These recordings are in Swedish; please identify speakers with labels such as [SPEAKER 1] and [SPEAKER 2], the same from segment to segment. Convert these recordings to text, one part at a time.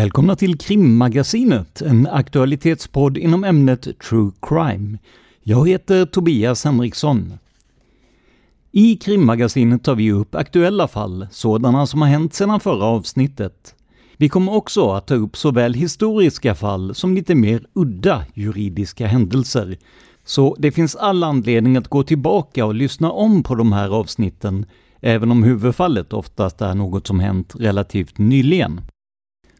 [SPEAKER 1] Välkomna till Krimmagasinet, en aktualitetspodd inom ämnet True Crime. Jag heter Tobias Henriksson. I Krimmagasinet tar vi upp aktuella fall, sådana som har hänt sedan förra avsnittet. Vi kommer också att ta upp såväl historiska fall som lite mer udda juridiska händelser. Så det finns all anledning att gå tillbaka och lyssna om på de här avsnitten, även om huvudfallet oftast är något som hänt relativt nyligen.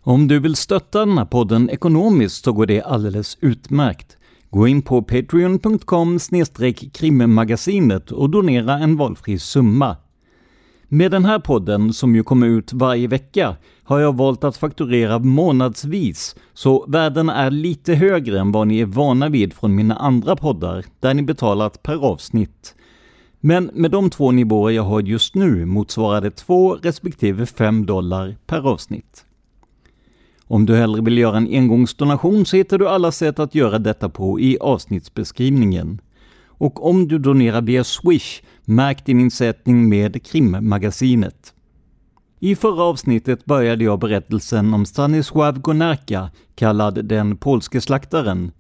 [SPEAKER 1] Om du vill stötta den här podden ekonomiskt så går det alldeles utmärkt. Gå in på patreon.com krimmagasinet och donera en valfri summa. Med den här podden, som ju kommer ut varje vecka, har jag valt att fakturera månadsvis, så värden är lite högre än vad ni är vana vid från mina andra poddar, där ni betalat per avsnitt. Men med de två nivåer jag har just nu motsvarar det 2 respektive 5 dollar per avsnitt. Om du hellre vill göra en engångsdonation så hittar du alla sätt att göra detta på i avsnittsbeskrivningen. Och om du donerar via Swish, märk din insättning med Krimmagasinet. I förra avsnittet började jag berättelsen om Stanisław Gonarka, kallad den polske slaktaren.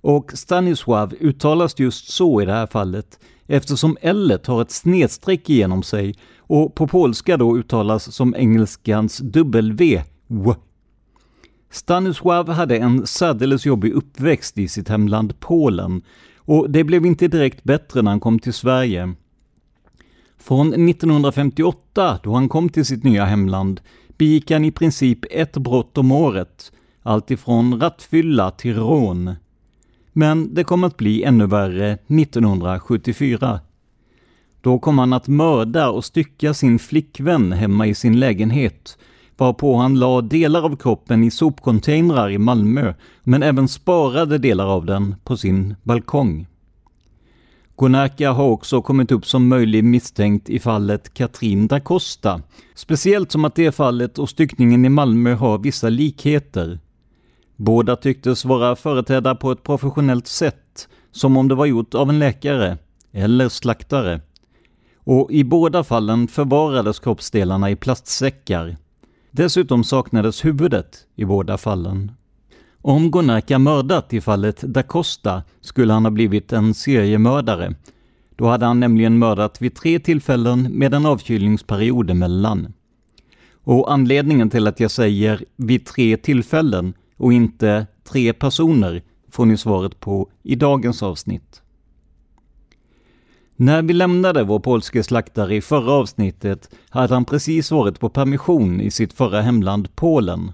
[SPEAKER 1] Och Stanisław uttalas just så i det här fallet, eftersom L har ett snedstreck igenom sig och på polska då uttalas som engelskans W, w Stanisław hade en särdeles jobbig uppväxt i sitt hemland Polen och det blev inte direkt bättre när han kom till Sverige. Från 1958, då han kom till sitt nya hemland, begick han i princip ett brott om året, alltifrån rattfylla till rån. Men det kom att bli ännu värre 1974. Då kom han att mörda och stycka sin flickvän hemma i sin lägenhet varpå han la delar av kroppen i sopcontainrar i Malmö, men även sparade delar av den på sin balkong. Gonarka har också kommit upp som möjlig misstänkt i fallet Katrin da Costa, speciellt som att det fallet och styckningen i Malmö har vissa likheter. Båda tycktes vara företrädda på ett professionellt sätt, som om det var gjort av en läkare, eller slaktare. Och i båda fallen förvarades kroppsdelarna i plastsäckar. Dessutom saknades huvudet i båda fallen. Om Gonarka mördat i fallet da Costa skulle han ha blivit en seriemördare. Då hade han nämligen mördat vid tre tillfällen med en avkylningsperiod emellan. Och anledningen till att jag säger vid tre tillfällen och inte tre personer får ni svaret på i dagens avsnitt. När vi lämnade vår polske slaktare i förra avsnittet hade han precis varit på permission i sitt förra hemland Polen.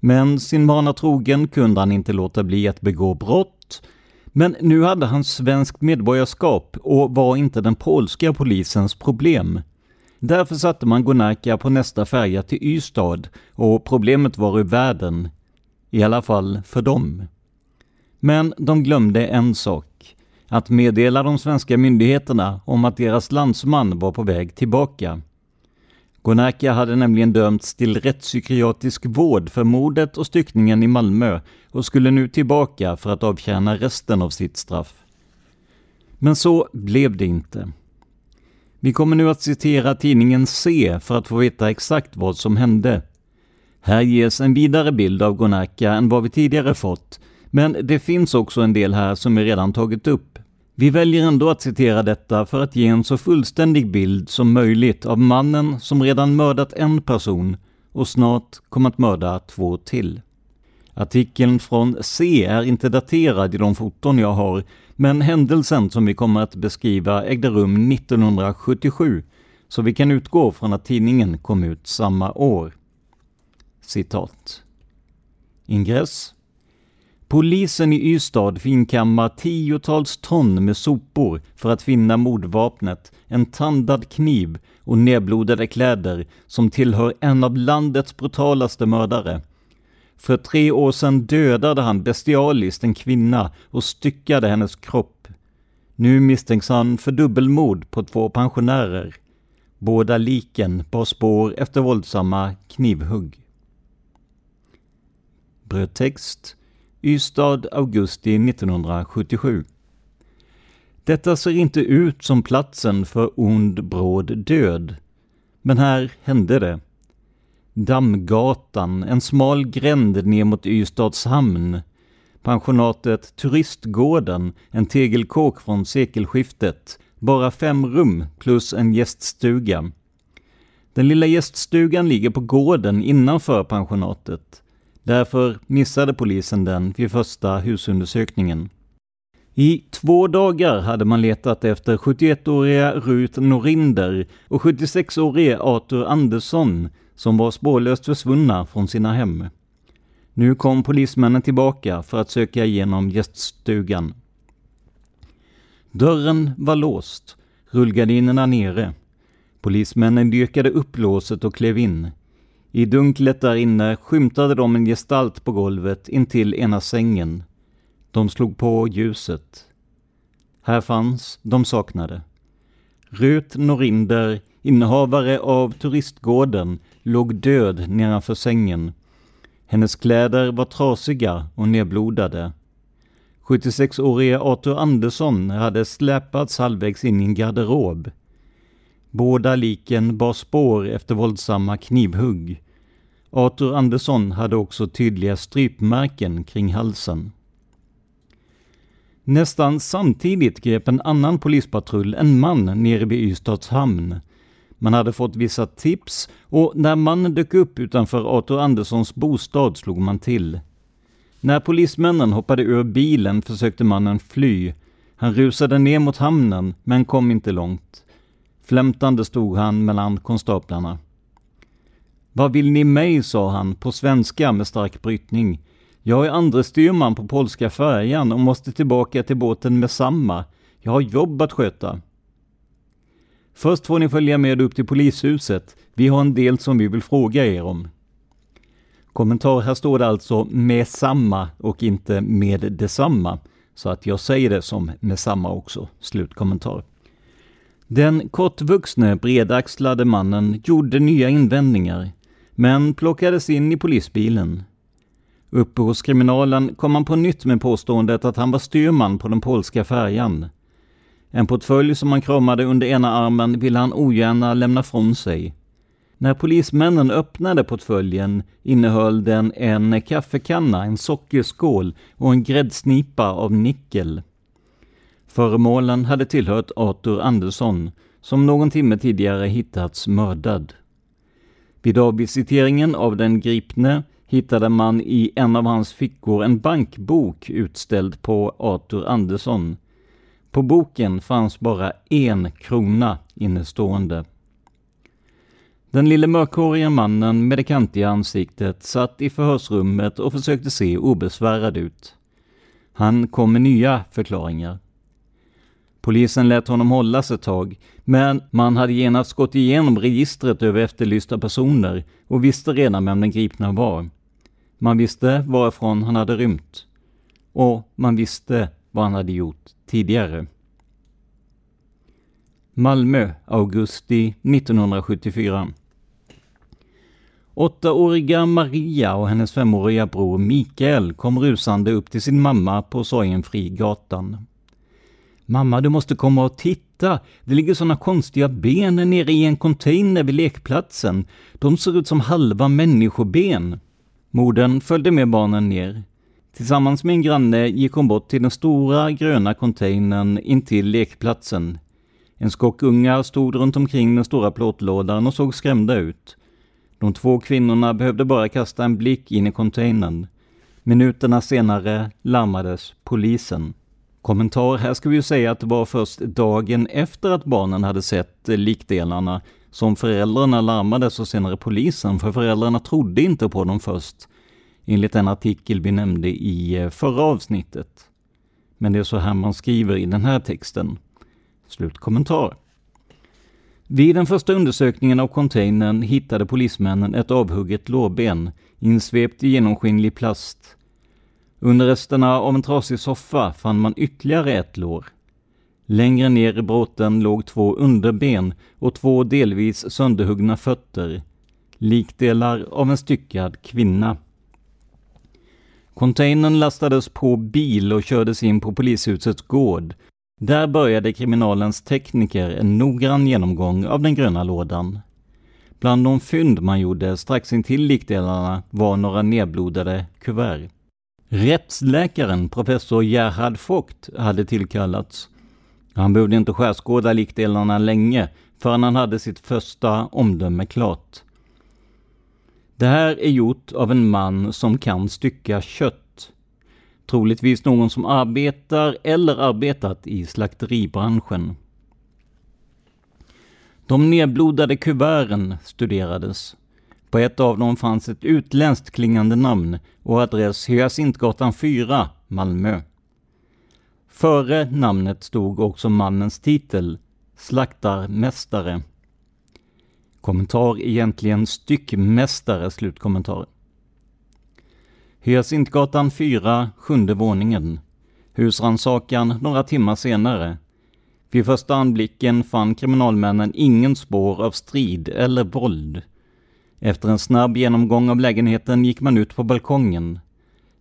[SPEAKER 1] Men sin vana trogen kunde han inte låta bli att begå brott. Men nu hade han svenskt medborgarskap och var inte den polska polisens problem. Därför satte man Gonarka på nästa färja till Ystad och problemet var ur världen. I alla fall för dem. Men de glömde en sak. Att meddela de svenska myndigheterna om att deras landsman var på väg tillbaka. Gonakia hade nämligen dömts till rättspsykiatrisk vård för mordet och styckningen i Malmö och skulle nu tillbaka för att avtjäna resten av sitt straff. Men så blev det inte. Vi kommer nu att citera tidningen C för att få veta exakt vad som hände. Här ges en vidare bild av Gonarka än vad vi tidigare fått, men det finns också en del här som vi redan tagit upp. Vi väljer ändå att citera detta för att ge en så fullständig bild som möjligt av mannen som redan mördat en person och snart kommer att mörda två till. Artikeln från C är inte daterad i de foton jag har, men händelsen som vi kommer att beskriva ägde rum 1977, så vi kan utgå från att tidningen kom ut samma år. Citat. Ingress Polisen i Ystad finkammar tiotals ton med sopor för att finna mordvapnet, en tandad kniv och nedblodade kläder som tillhör en av landets brutalaste mördare. För tre år sedan dödade han bestialiskt en kvinna och styckade hennes kropp. Nu misstänks han för dubbelmord på två pensionärer. Båda liken bar spår efter våldsamma knivhugg. Brödtext Ystad, augusti 1977. Detta ser inte ut som platsen för ond bråd död. Men här hände det. Dammgatan, en smal gränd ner mot Ystads hamn. Pensionatet Turistgården, en tegelkåk från sekelskiftet. Bara fem rum plus en gäststuga. Den lilla gäststugan ligger på gården innanför pensionatet. Därför missade polisen den vid första husundersökningen. I två dagar hade man letat efter 71-åriga Rut Norinder och 76-årige Arthur Andersson som var spårlöst försvunna från sina hem. Nu kom polismännen tillbaka för att söka igenom gäststugan. Dörren var låst, rullgardinerna nere. Polismännen dyrkade upp låset och klev in. I dunklet där inne skymtade de en gestalt på golvet intill ena sängen. De slog på ljuset. Här fanns de saknade. Rut Norinder, innehavare av turistgården, låg död nedanför sängen. Hennes kläder var trasiga och nedblodade. 76-årige Arthur Andersson hade släpats halvvägs in i en garderob. Båda liken bar spår efter våldsamma knivhugg. Arthur Andersson hade också tydliga strypmärken kring halsen. Nästan samtidigt grep en annan polispatrull en man nere vid Ystads hamn. Man hade fått vissa tips och när mannen dök upp utanför Arthur Anderssons bostad slog man till. När polismännen hoppade ur bilen försökte mannen fly. Han rusade ner mot hamnen men kom inte långt. Flämtande stod han mellan konstaplarna. Vad vill ni mig, sa han på svenska med stark brytning. Jag är andre styrman på polska färjan och måste tillbaka till båten med samma. Jag har jobb att sköta. Först får ni följa med upp till polishuset. Vi har en del som vi vill fråga er om. Kommentar, här står det alltså med samma och inte med detsamma. Så att jag säger det som med samma också. Slutkommentar. Den kortvuxne, bredaxlade mannen gjorde nya invändningar, men plockades in i polisbilen. Uppe hos kriminalen kom han på nytt med påståendet att han var styrman på den polska färjan. En portfölj som han kramade under ena armen ville han ogärna lämna från sig. När polismännen öppnade portföljen innehöll den en kaffekanna, en sockerskål och en gräddsnipa av nickel. Föremålen hade tillhört Arthur Andersson, som någon timme tidigare hittats mördad. Vid avvisiteringen av den gripne hittade man i en av hans fickor en bankbok utställd på Arthur Andersson. På boken fanns bara en krona innestående. Den lille mörkhåriga mannen med det kantiga ansiktet satt i förhörsrummet och försökte se obesvärad ut. Han kom med nya förklaringar. Polisen lät honom hållas ett tag, men man hade genast gått igenom registret över efterlysta personer och visste redan vem den gripna var. Man visste varifrån han hade rymt. Och man visste vad han hade gjort tidigare. Malmö, augusti 1974. Åttaåriga Maria och hennes femåriga bror Mikael kom rusande upp till sin mamma på Sorgenfri-gatan. Mamma, du måste komma och titta. Det ligger såna konstiga ben nere i en container vid lekplatsen. De ser ut som halva människoben. Modern följde med barnen ner. Tillsammans med en granne gick hon bort till den stora gröna containern intill lekplatsen. En skock ungar stod runt omkring den stora plåtlådan och såg skrämda ut. De två kvinnorna behövde bara kasta en blick in i containern. Minuterna senare larmades polisen. Kommentar, här ska vi ju säga att det var först dagen efter att barnen hade sett eh, likdelarna som föräldrarna larmades och senare polisen, för föräldrarna trodde inte på dem först, enligt en artikel vi nämnde i eh, förra avsnittet. Men det är så här man skriver i den här texten. Slutkommentar. Vid den första undersökningen av containern hittade polismännen ett avhugget lårben insvept i genomskinlig plast. Under resterna av en trasig soffa fann man ytterligare ett lår. Längre ner i bråten låg två underben och två delvis sönderhuggna fötter, likdelar av en styckad kvinna. Containern lastades på bil och kördes in på polishusets gård. Där började kriminalens tekniker en noggrann genomgång av den gröna lådan. Bland de fynd man gjorde strax intill likdelarna var några nedblodade kuvert. Rättsläkaren professor Gerhard Vogt hade tillkallats. Han behövde inte skärskåda likdelarna länge förrän han hade sitt första omdöme klart. Det här är gjort av en man som kan stycka kött. Troligtvis någon som arbetar eller arbetat i slakteribranschen. De nedblodade kuverten studerades. På ett av dem fanns ett utländskt klingande namn och adress Hyacintgatan 4, Malmö. Före namnet stod också mannens titel, slaktarmästare. Kommentar egentligen styckmästare, slutkommentar. Hyacintgatan 4, sjunde våningen. Husransakan några timmar senare. Vid första anblicken fann kriminalmännen ingen spår av strid eller våld. Efter en snabb genomgång av lägenheten gick man ut på balkongen.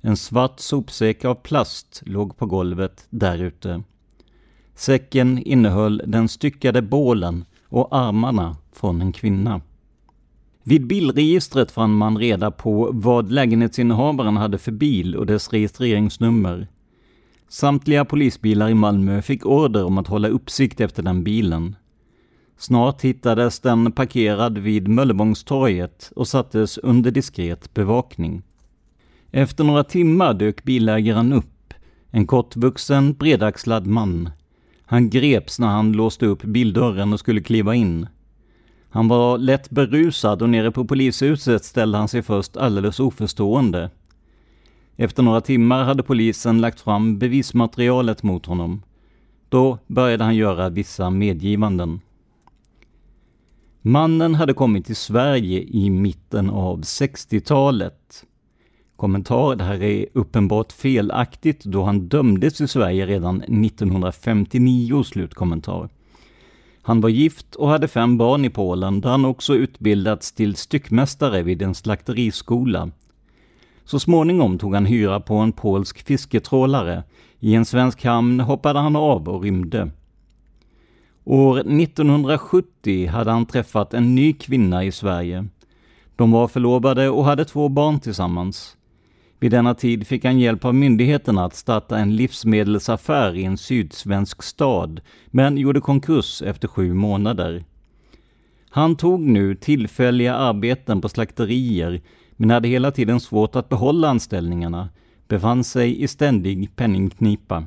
[SPEAKER 1] En svart sopsäck av plast låg på golvet därute. Säcken innehöll den styckade bålen och armarna från en kvinna. Vid bilregistret fann man reda på vad lägenhetsinnehavaren hade för bil och dess registreringsnummer. Samtliga polisbilar i Malmö fick order om att hålla uppsikt efter den bilen. Snart hittades den parkerad vid Möllevångstorget och sattes under diskret bevakning. Efter några timmar dök bilägaren upp, en kortvuxen, bredaxlad man. Han greps när han låste upp bildörren och skulle kliva in. Han var lätt berusad och nere på polishuset ställde han sig först alldeles oförstående. Efter några timmar hade polisen lagt fram bevismaterialet mot honom. Då började han göra vissa medgivanden. Mannen hade kommit till Sverige i mitten av 60-talet. Kommentar, det här är uppenbart felaktigt då han dömdes i Sverige redan 1959, slutkommentar. Han var gift och hade fem barn i Polen där han också utbildats till styckmästare vid en slakteriskola. Så småningom tog han hyra på en polsk fisketrålare. I en svensk hamn hoppade han av och rymde. År 1970 hade han träffat en ny kvinna i Sverige. De var förlovade och hade två barn tillsammans. Vid denna tid fick han hjälp av myndigheterna att starta en livsmedelsaffär i en sydsvensk stad, men gjorde konkurs efter sju månader. Han tog nu tillfälliga arbeten på slakterier, men hade hela tiden svårt att behålla anställningarna, befann sig i ständig penningknipa.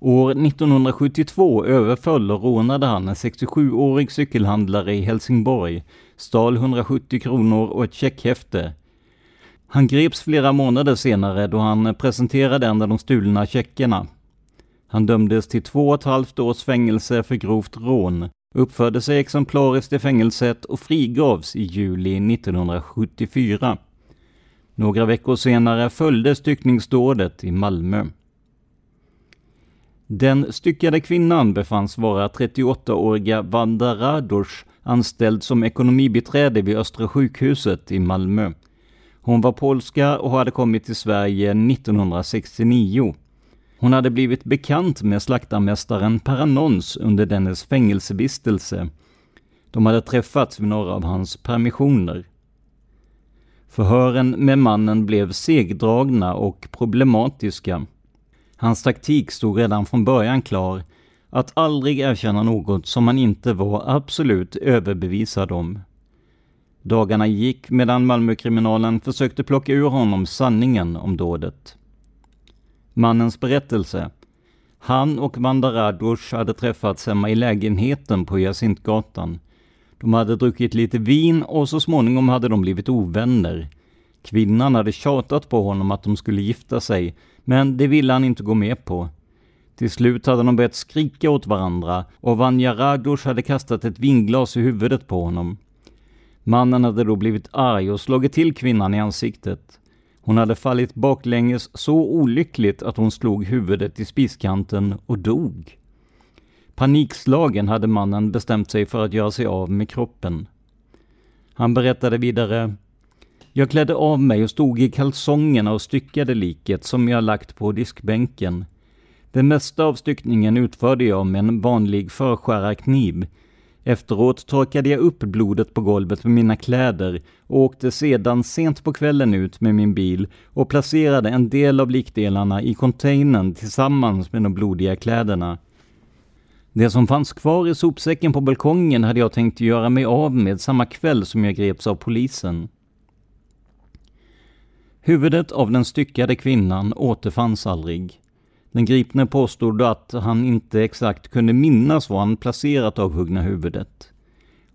[SPEAKER 1] År 1972 överföll och rånade han en 67-årig cykelhandlare i Helsingborg, stal 170 kronor och ett checkhäfte. Han greps flera månader senare då han presenterade en av de stulna checkerna. Han dömdes till två och ett halvt års fängelse för grovt rån, uppförde sig exemplariskt i fängelset och frigavs i juli 1974. Några veckor senare följde styckningsdådet i Malmö. Den styckade kvinnan befanns vara 38-åriga Vanda Radosh, anställd som ekonomibiträde vid Östra sjukhuset i Malmö. Hon var polska och hade kommit till Sverige 1969. Hon hade blivit bekant med slaktarmästaren per annons under dennes fängelsevistelse. De hade träffats vid några av hans permissioner. Förhören med mannen blev segdragna och problematiska. Hans taktik stod redan från början klar, att aldrig erkänna något som man inte var absolut överbevisad om. Dagarna gick medan Malmökriminalen försökte plocka ur honom sanningen om dådet. Mannens berättelse. Han och Manda Radosh hade träffats hemma i lägenheten på Hyacintgatan. De hade druckit lite vin och så småningom hade de blivit ovänner. Kvinnan hade tjatat på honom att de skulle gifta sig, men det ville han inte gå med på. Till slut hade de börjat skrika åt varandra och Vanja Radosh hade kastat ett vinglas i huvudet på honom. Mannen hade då blivit arg och slagit till kvinnan i ansiktet. Hon hade fallit baklänges så olyckligt att hon slog huvudet i spiskanten och dog. Panikslagen hade mannen bestämt sig för att göra sig av med kroppen. Han berättade vidare jag klädde av mig och stod i kalsongerna och styckade liket som jag lagt på diskbänken. Det mesta av styckningen utförde jag med en vanlig förskärarkniv. Efteråt torkade jag upp blodet på golvet med mina kläder och åkte sedan sent på kvällen ut med min bil och placerade en del av likdelarna i containern tillsammans med de blodiga kläderna. Det som fanns kvar i sopsäcken på balkongen hade jag tänkt göra mig av med samma kväll som jag greps av polisen. Huvudet av den styckade kvinnan återfanns aldrig. Den gripne påstod att han inte exakt kunde minnas var han placerat avhuggna huvudet.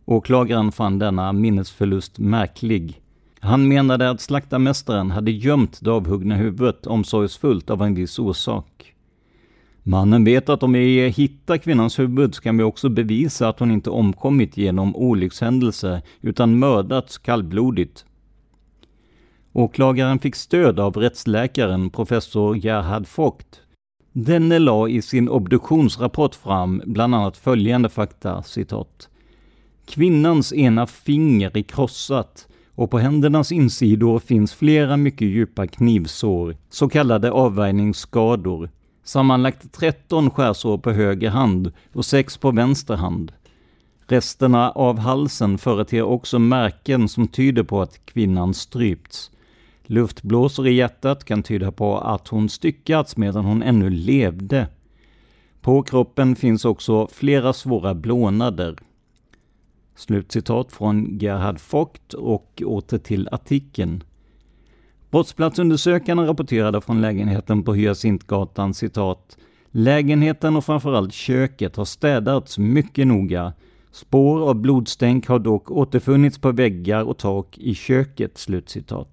[SPEAKER 1] Åklagaren fann denna minnesförlust märklig. Han menade att slaktarmästaren hade gömt det avhuggna huvudet omsorgsfullt av en viss orsak. Mannen vet att om vi hittar kvinnans huvud så kan vi också bevisa att hon inte omkommit genom olyckshändelse utan mördats kallblodigt, Åklagaren fick stöd av rättsläkaren professor Gerhard Vogt. Denne la i sin obduktionsrapport fram bland annat följande fakta, citat. Kvinnans ena finger är krossat och på händernas insidor finns flera mycket djupa knivsår, så kallade avvärjningsskador. Sammanlagt 13 skärsår på höger hand och 6 på vänster hand. Resterna av halsen företer också märken som tyder på att kvinnan strypts. Luftblåsor i hjärtat kan tyda på att hon styckats medan hon ännu levde. På kroppen finns också flera svåra blånader. Slutcitat från Gerhard Vogt och åter till artikeln. Brottsplatsundersökarna rapporterade från lägenheten på Hyacintgatan citat Lägenheten och framförallt köket har städats mycket noga. Spår av blodstänk har dock återfunnits på väggar och tak i köket." Slutcitat.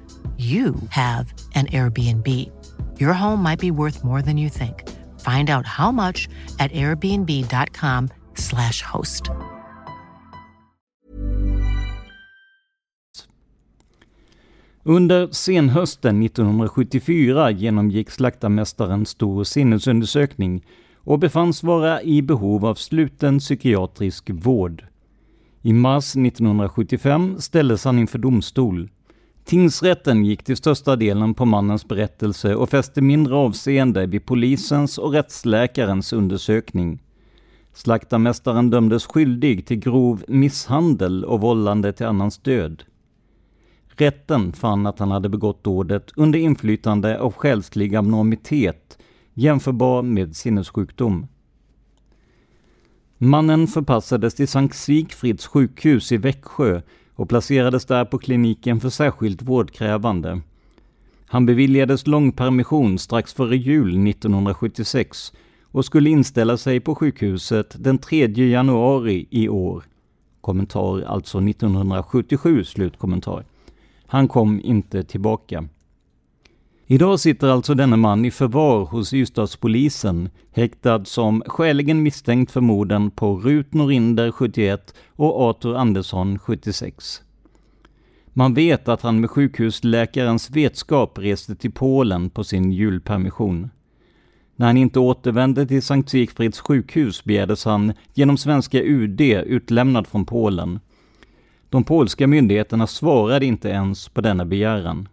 [SPEAKER 2] you have an Airbnb. Your home might be worth more than you think. Find out how much at airbnb.com/slash host.
[SPEAKER 1] Under senhösten 1974 genomgick slaktarmästaren stor sinnesundersökning och befanns vara i behov av sluten psykiatrisk vård. I mars 1975 ställdes han inför domstol. Tingsrätten gick till största delen på mannens berättelse och fäste mindre avseende vid polisens och rättsläkarens undersökning. Slaktarmästaren dömdes skyldig till grov misshandel och vållande till annans död. Rätten fann att han hade begått dådet under inflytande av själslig abnormitet jämförbar med sinnessjukdom. Mannen förpassades till Sankt Sigfrids sjukhus i Växjö och placerades där på kliniken för särskilt vårdkrävande. Han beviljades långpermission strax före jul 1976 och skulle inställa sig på sjukhuset den 3 januari i år. Kommentar alltså 1977, slutkommentar. Han kom inte tillbaka. Idag sitter alltså denne man i förvar hos Ystadspolisen, häktad som skäligen misstänkt för morden på Rut Norinder 71 och Arthur Andersson 76. Man vet att han med sjukhusläkarens vetskap reste till Polen på sin julpermission. När han inte återvände till Sankt Sigfrids sjukhus begärdes han genom svenska UD utlämnad från Polen. De polska myndigheterna svarade inte ens på denna begäran.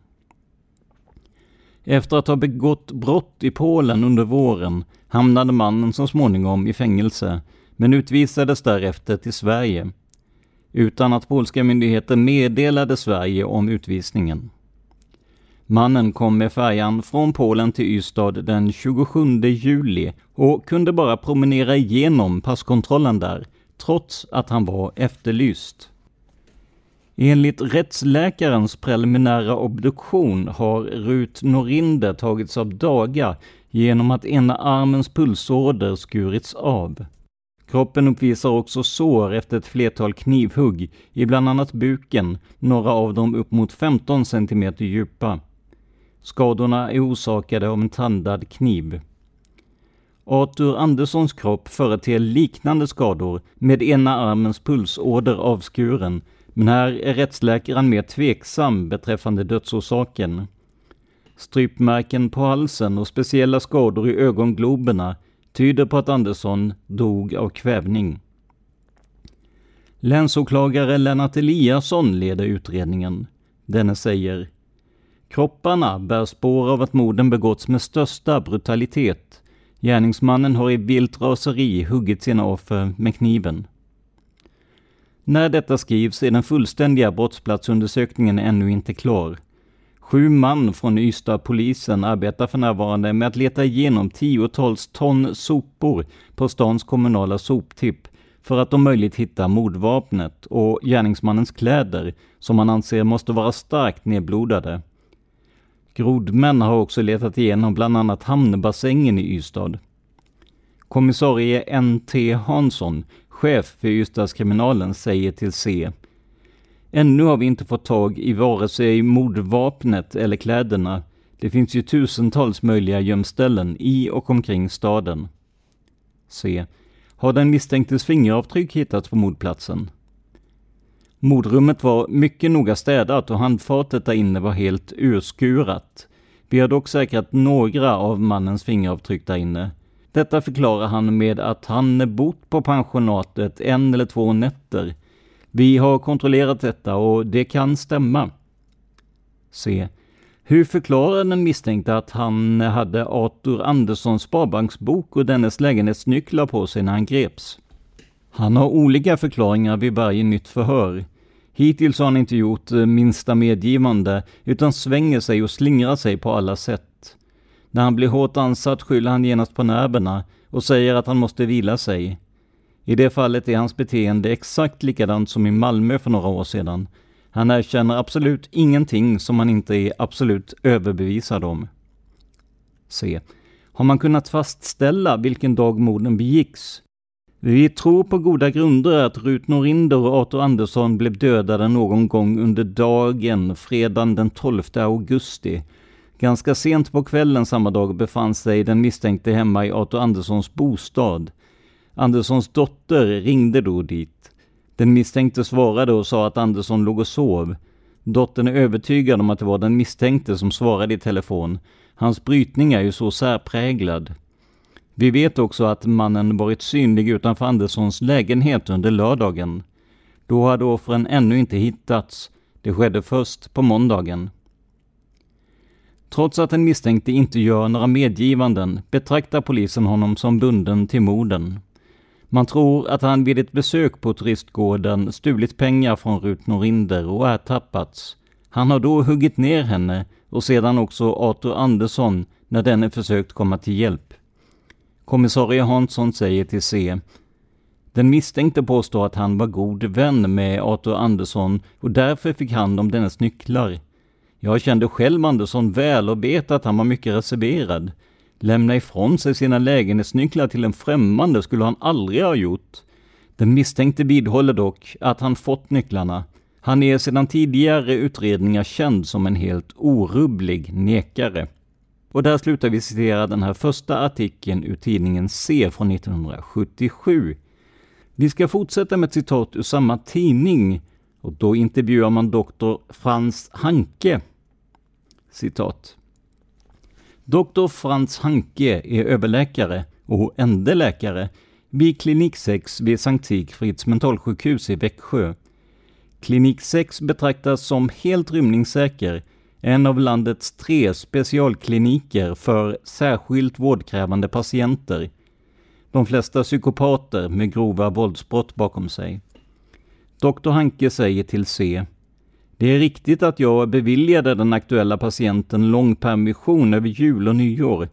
[SPEAKER 1] Efter att ha begått brott i Polen under våren hamnade mannen så småningom i fängelse, men utvisades därefter till Sverige, utan att polska myndigheter meddelade Sverige om utvisningen. Mannen kom med färjan från Polen till Ystad den 27 juli och kunde bara promenera igenom passkontrollen där, trots att han var efterlyst. Enligt rättsläkarens preliminära obduktion har Rut Norinder tagits av daga genom att ena armens pulsåder skurits av. Kroppen uppvisar också sår efter ett flertal knivhugg i bland annat buken, några av dem upp mot 15 cm djupa. Skadorna är orsakade av en tandad kniv. Arthur Anderssons kropp företer liknande skador med ena armens pulsåder avskuren men här är rättsläkaren mer tveksam beträffande dödsorsaken. Strypmärken på halsen och speciella skador i ögongloberna tyder på att Andersson dog av kvävning. Länsåklagare Lennart Eliasson leder utredningen. Denne säger Kropparna bär spår av att morden begåtts med största brutalitet. Gärningsmannen har i vilt raseri huggit sina offer med kniven. När detta skrivs är den fullständiga brottsplatsundersökningen ännu inte klar. Sju man från Ystad-polisen arbetar för närvarande med att leta igenom tiotals ton sopor på stans kommunala soptipp för att om möjligt hitta mordvapnet och gärningsmannens kläder som man anser måste vara starkt nedblodade. Grodmän har också letat igenom bland annat hamnbassängen i Ystad. Kommissarie N.T. Hansson, chef för Ystadskriminalen, säger till C. Ännu har vi inte fått tag i vare sig mordvapnet eller kläderna. Det finns ju tusentals möjliga gömställen i och omkring staden. C. Har den misstänktes fingeravtryck hittats på mordplatsen? Mordrummet var mycket noga städat och handfatet där inne var helt urskurat. Vi har dock säkrat några av mannens fingeravtryck där inne. Detta förklarar han med att han bott på pensionatet en eller två nätter. Vi har kontrollerat detta och det kan stämma. C. Hur förklarar den misstänkte att han hade Arthur Anderssons sparbanksbok och dennes lägenhetsnycklar på sig när han greps? Han har olika förklaringar vid varje nytt förhör. Hittills har han inte gjort minsta medgivande, utan svänger sig och slingrar sig på alla sätt. När han blir hårt ansatt skyller han genast på nerverna och säger att han måste vila sig. I det fallet är hans beteende exakt likadant som i Malmö för några år sedan. Han erkänner absolut ingenting som han inte är absolut överbevisad om. C. Har man kunnat fastställa vilken dag morden begicks? Vi tror på goda grunder att Rut Norinder och Arthur Andersson blev dödade någon gång under dagen, fredagen den 12 augusti. Ganska sent på kvällen samma dag befann sig den misstänkte hemma i Arthur Anderssons bostad. Anderssons dotter ringde då dit. Den misstänkte svarade och sa att Andersson låg och sov. Dottern är övertygad om att det var den misstänkte som svarade i telefon. Hans brytning är ju så särpräglad. Vi vet också att mannen varit synlig utanför Anderssons lägenhet under lördagen. Då hade offren ännu inte hittats. Det skedde först på måndagen. Trots att den misstänkte inte gör några medgivanden betraktar polisen honom som bunden till morden. Man tror att han vid ett besök på turistgården stulit pengar från Rut Norinder och ertappats. Han har då huggit ner henne och sedan också Arthur Andersson när denne försökt komma till hjälp. Kommissarie Hansson säger till C. Den misstänkte påstår att han var god vän med Arthur Andersson och därför fick hand om dennes nycklar. Jag kände själv Andersson väl och vet att han var mycket reserverad. Lämna ifrån sig sina lägenhetsnycklar till en främmande skulle han aldrig ha gjort. Den misstänkte vidhåller dock att han fått nycklarna. Han är sedan tidigare utredningar känd som en helt orubblig nekare. Och där slutar vi citera den här första artikeln ur tidningen C från 1977. Vi ska fortsätta med ett citat ur samma tidning och då intervjuar man doktor Frans Hanke. Citat. Doktor Frans Hanke är överläkare och ende läkare vid klinik 6 vid Sankt Sigfrids mentalsjukhus i Växjö. Klinik 6 betraktas som helt rymningssäker en av landets tre specialkliniker för särskilt vårdkrävande patienter. De flesta psykopater med grova våldsbrott bakom sig. Doktor Hanke säger till C. Det är riktigt att jag beviljade den aktuella patienten lång permission över jul och nyår.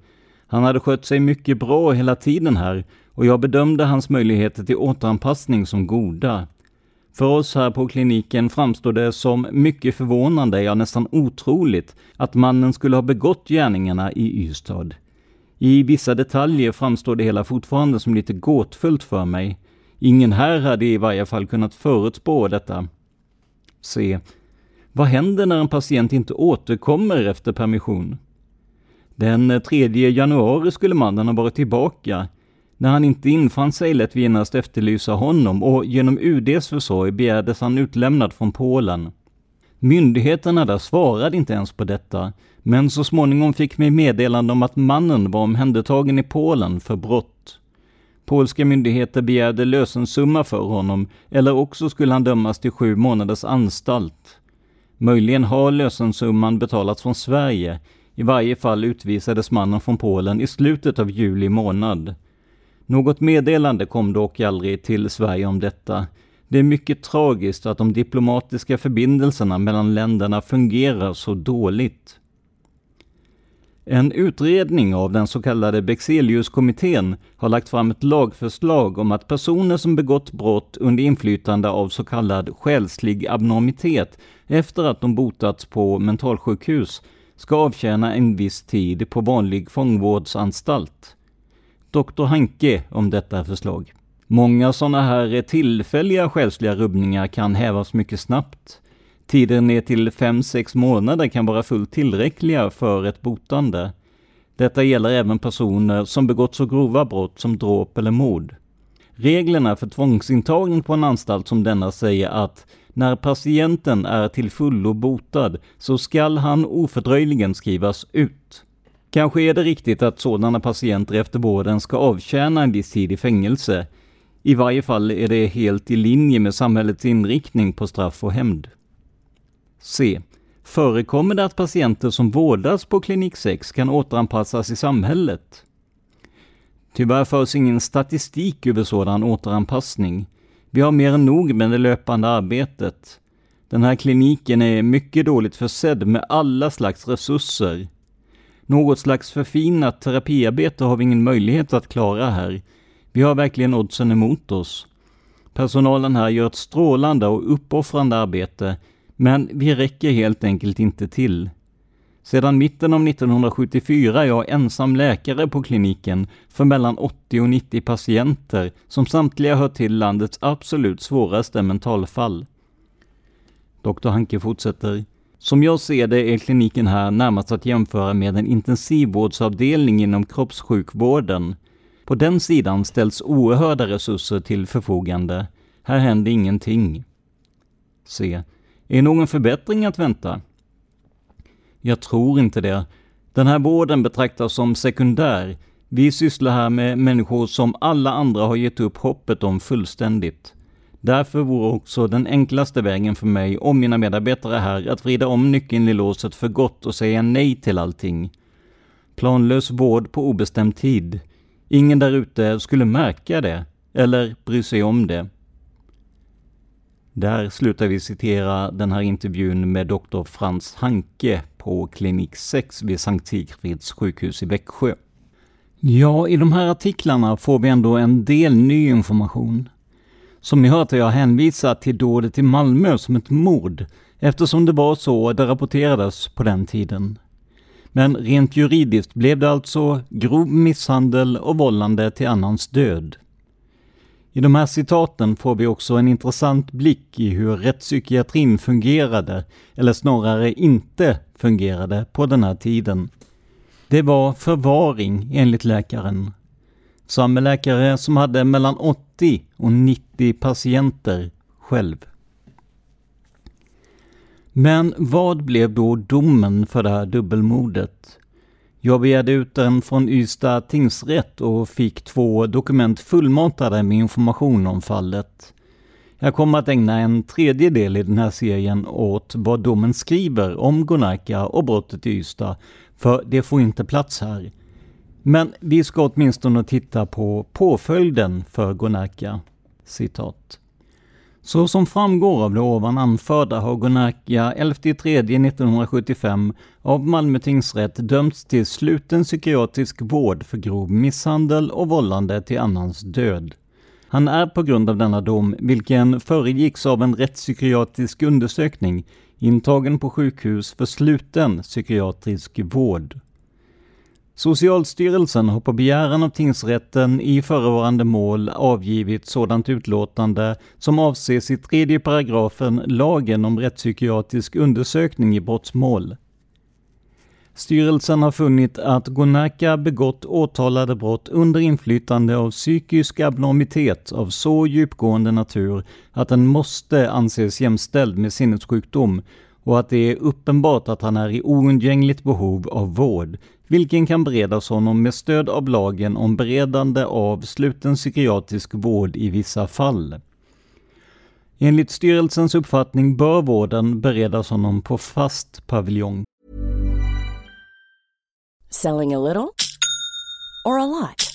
[SPEAKER 1] Han hade skött sig mycket bra hela tiden här och jag bedömde hans möjligheter till återanpassning som goda. För oss här på kliniken framstår det som mycket förvånande, ja nästan otroligt, att mannen skulle ha begått gärningarna i Ystad. I vissa detaljer framstår det hela fortfarande som lite gåtfullt för mig. Ingen här hade i varje fall kunnat förutspå detta. C. Vad händer när en patient inte återkommer efter permission? Den 3 januari skulle mannen ha varit tillbaka, när han inte infann sig lät vi genast efterlysa honom och genom UDs försorg begärdes han utlämnad från Polen. Myndigheterna där svarade inte ens på detta, men så småningom fick vi meddelande om att mannen var omhändertagen i Polen för brott. Polska myndigheter begärde lösensumma för honom, eller också skulle han dömas till sju månaders anstalt. Möjligen har lösensumman betalats från Sverige. I varje fall utvisades mannen från Polen i slutet av juli månad. Något meddelande kom dock aldrig till Sverige om detta. Det är mycket tragiskt att de diplomatiska förbindelserna mellan länderna fungerar så dåligt. En utredning av den så kallade Bexeliuskommittén har lagt fram ett lagförslag om att personer som begått brott under inflytande av så kallad själslig abnormitet efter att de botats på mentalsjukhus ska avtjäna en viss tid på vanlig fångvårdsanstalt. Dr. Hanke om detta förslag. Många sådana här tillfälliga själsliga rubbningar kan hävas mycket snabbt. Tider ner till 5-6 månader kan vara fullt tillräckliga för ett botande. Detta gäller även personer som begått så grova brott som dråp eller mord. Reglerna för tvångsintagning på en anstalt som denna säger att när patienten är till fullo botad så skall han ofördröjligen skrivas ut. Kanske är det riktigt att sådana patienter efter vården ska avtjäna en viss tid i fängelse. I varje fall är det helt i linje med samhällets inriktning på straff och hämnd. C. Förekommer det att patienter som vårdas på klinik 6 kan återanpassas i samhället? Tyvärr förs ingen statistik över sådan återanpassning. Vi har mer än nog med det löpande arbetet. Den här kliniken är mycket dåligt försedd med alla slags resurser. Något slags förfinat terapiarbete har vi ingen möjlighet att klara här. Vi har verkligen oddsen emot oss. Personalen här gör ett strålande och uppoffrande arbete, men vi räcker helt enkelt inte till. Sedan mitten av 1974 är jag ensam läkare på kliniken för mellan 80 och 90 patienter som samtliga hör till landets absolut svåraste mentalfall. Dr. Hanke fortsätter. Som jag ser det är kliniken här närmast att jämföra med en intensivvårdsavdelning inom kroppssjukvården. På den sidan ställs oerhörda resurser till förfogande. Här händer ingenting. C. Är någon förbättring att vänta? Jag tror inte det. Den här vården betraktas som sekundär. Vi sysslar här med människor som alla andra har gett upp hoppet om fullständigt. Därför vore också den enklaste vägen för mig och mina medarbetare här att vrida om nyckeln i låset för gott och säga nej till allting. Planlös vård på obestämd tid. Ingen där ute skulle märka det, eller bry sig om det. Där slutar vi citera den här intervjun med doktor Frans Hanke på klinik 6 vid Sankt Sigfrids sjukhus i Växjö. Ja, i de här artiklarna får vi ändå en del ny information. Som ni hört har jag hänvisat till dådet i Malmö som ett mord, eftersom det var så det rapporterades på den tiden. Men rent juridiskt blev det alltså grov misshandel och vållande till annans död. I de här citaten får vi också en intressant blick i hur rättspsykiatrin fungerade, eller snarare inte fungerade, på den här tiden. Det var förvaring enligt läkaren. Samme läkare som hade mellan 80 och 90 patienter själv. Men vad blev då domen för det här dubbelmordet? Jag begärde ut den från Ystad tingsrätt och fick två dokument fullmatade med information om fallet. Jag kommer att ägna en tredjedel i den här serien åt vad domen skriver om Gonarka och brottet i Ystad, för det får inte plats här. Men vi ska åtminstone titta på påföljden för Gonarka. Citat. Så som framgår av det ovan anförda har Gunnarka 11.3.1975 av Malmö tingsrätt dömts till sluten psykiatrisk vård för grov misshandel och vållande till annans död. Han är på grund av denna dom, vilken föregicks av en rättspsykiatrisk undersökning, intagen på sjukhus för sluten psykiatrisk vård. Socialstyrelsen har på begäran av tingsrätten i förevarande mål avgivit sådant utlåtande som avses i tredje paragrafen lagen om rättspsykiatrisk undersökning i brottsmål. Styrelsen har funnit att Gonaka begått åtalade brott under inflytande av psykisk abnormitet av så djupgående natur att den måste anses jämställd med sinnessjukdom och att det är uppenbart att han är i oundgängligt behov av vård, vilken kan beredas honom med stöd av lagen om beredande av sluten psykiatrisk vård i vissa fall. Enligt styrelsens uppfattning bör vården beredas honom på fast paviljong.
[SPEAKER 3] Selling a little or a lot?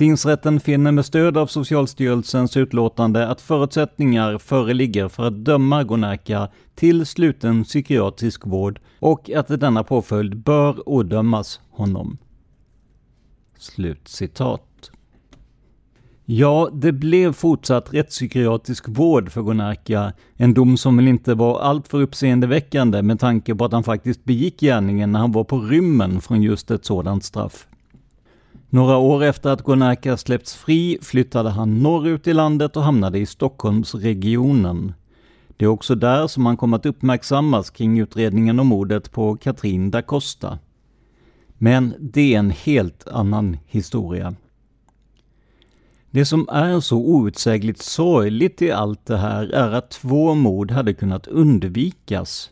[SPEAKER 1] Tingsrätten finner med stöd av Socialstyrelsens utlåtande att förutsättningar föreligger för att döma Gonaka till sluten psykiatrisk vård och att denna påföljd bör ådömas honom. Slut citat. Ja, det blev fortsatt rättspsykiatrisk vård för Gonaka, en dom som väl inte var alltför uppseendeväckande med tanke på att han faktiskt begick gärningen när han var på rymmen från just ett sådant straff. Några år efter att Gonarka släppts fri flyttade han norrut i landet och hamnade i Stockholmsregionen. Det är också där som han kom att uppmärksammas kring utredningen om mordet på Katrin da Costa. Men det är en helt annan historia. Det som är så outsägligt sorgligt i allt det här är att två mord hade kunnat undvikas.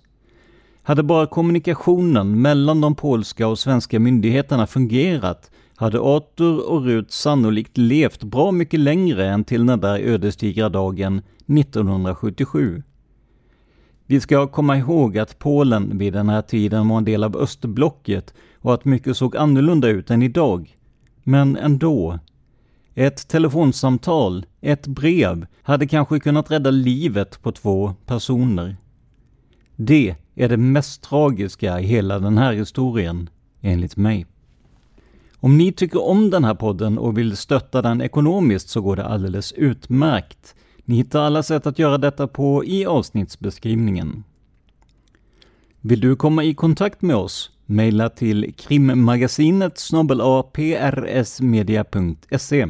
[SPEAKER 1] Hade bara kommunikationen mellan de polska och svenska myndigheterna fungerat hade Arthur och Rut sannolikt levt bra mycket längre än till den där ödesdigra dagen 1977. Vi ska komma ihåg att Polen vid den här tiden var en del av östblocket och att mycket såg annorlunda ut än idag. Men ändå, ett telefonsamtal, ett brev, hade kanske kunnat rädda livet på två personer. Det är det mest tragiska i hela den här historien, enligt mig. Om ni tycker om den här podden och vill stötta den ekonomiskt så går det alldeles utmärkt. Ni hittar alla sätt att göra detta på i avsnittsbeskrivningen. Vill du komma i kontakt med oss? Maila till krimmagasinet prsmedia.se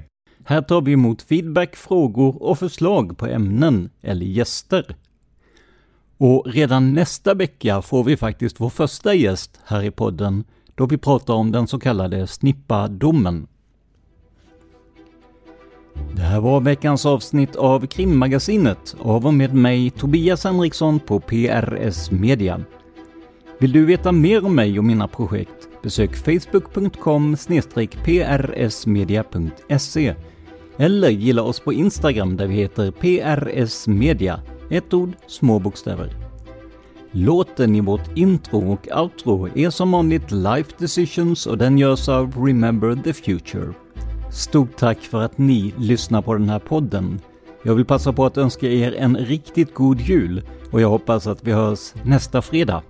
[SPEAKER 1] här tar vi emot feedback, frågor och förslag på ämnen eller gäster. Och redan nästa vecka får vi faktiskt vår första gäst här i podden, då vi pratar om den så kallade snippadomen. Det här var veckans avsnitt av Krimmagasinet av och med mig Tobias Henriksson på PRS Media. Vill du veta mer om mig och mina projekt? Besök facebook.com prsmedia.se eller gilla oss på Instagram där vi heter PRS Media. Ett ord, små bokstäver. Låten i vårt intro och outro är som vanligt Life Decisions och den görs av Remember the Future. Stort tack för att ni lyssnar på den här podden. Jag vill passa på att önska er en riktigt god jul och jag hoppas att vi hörs nästa fredag.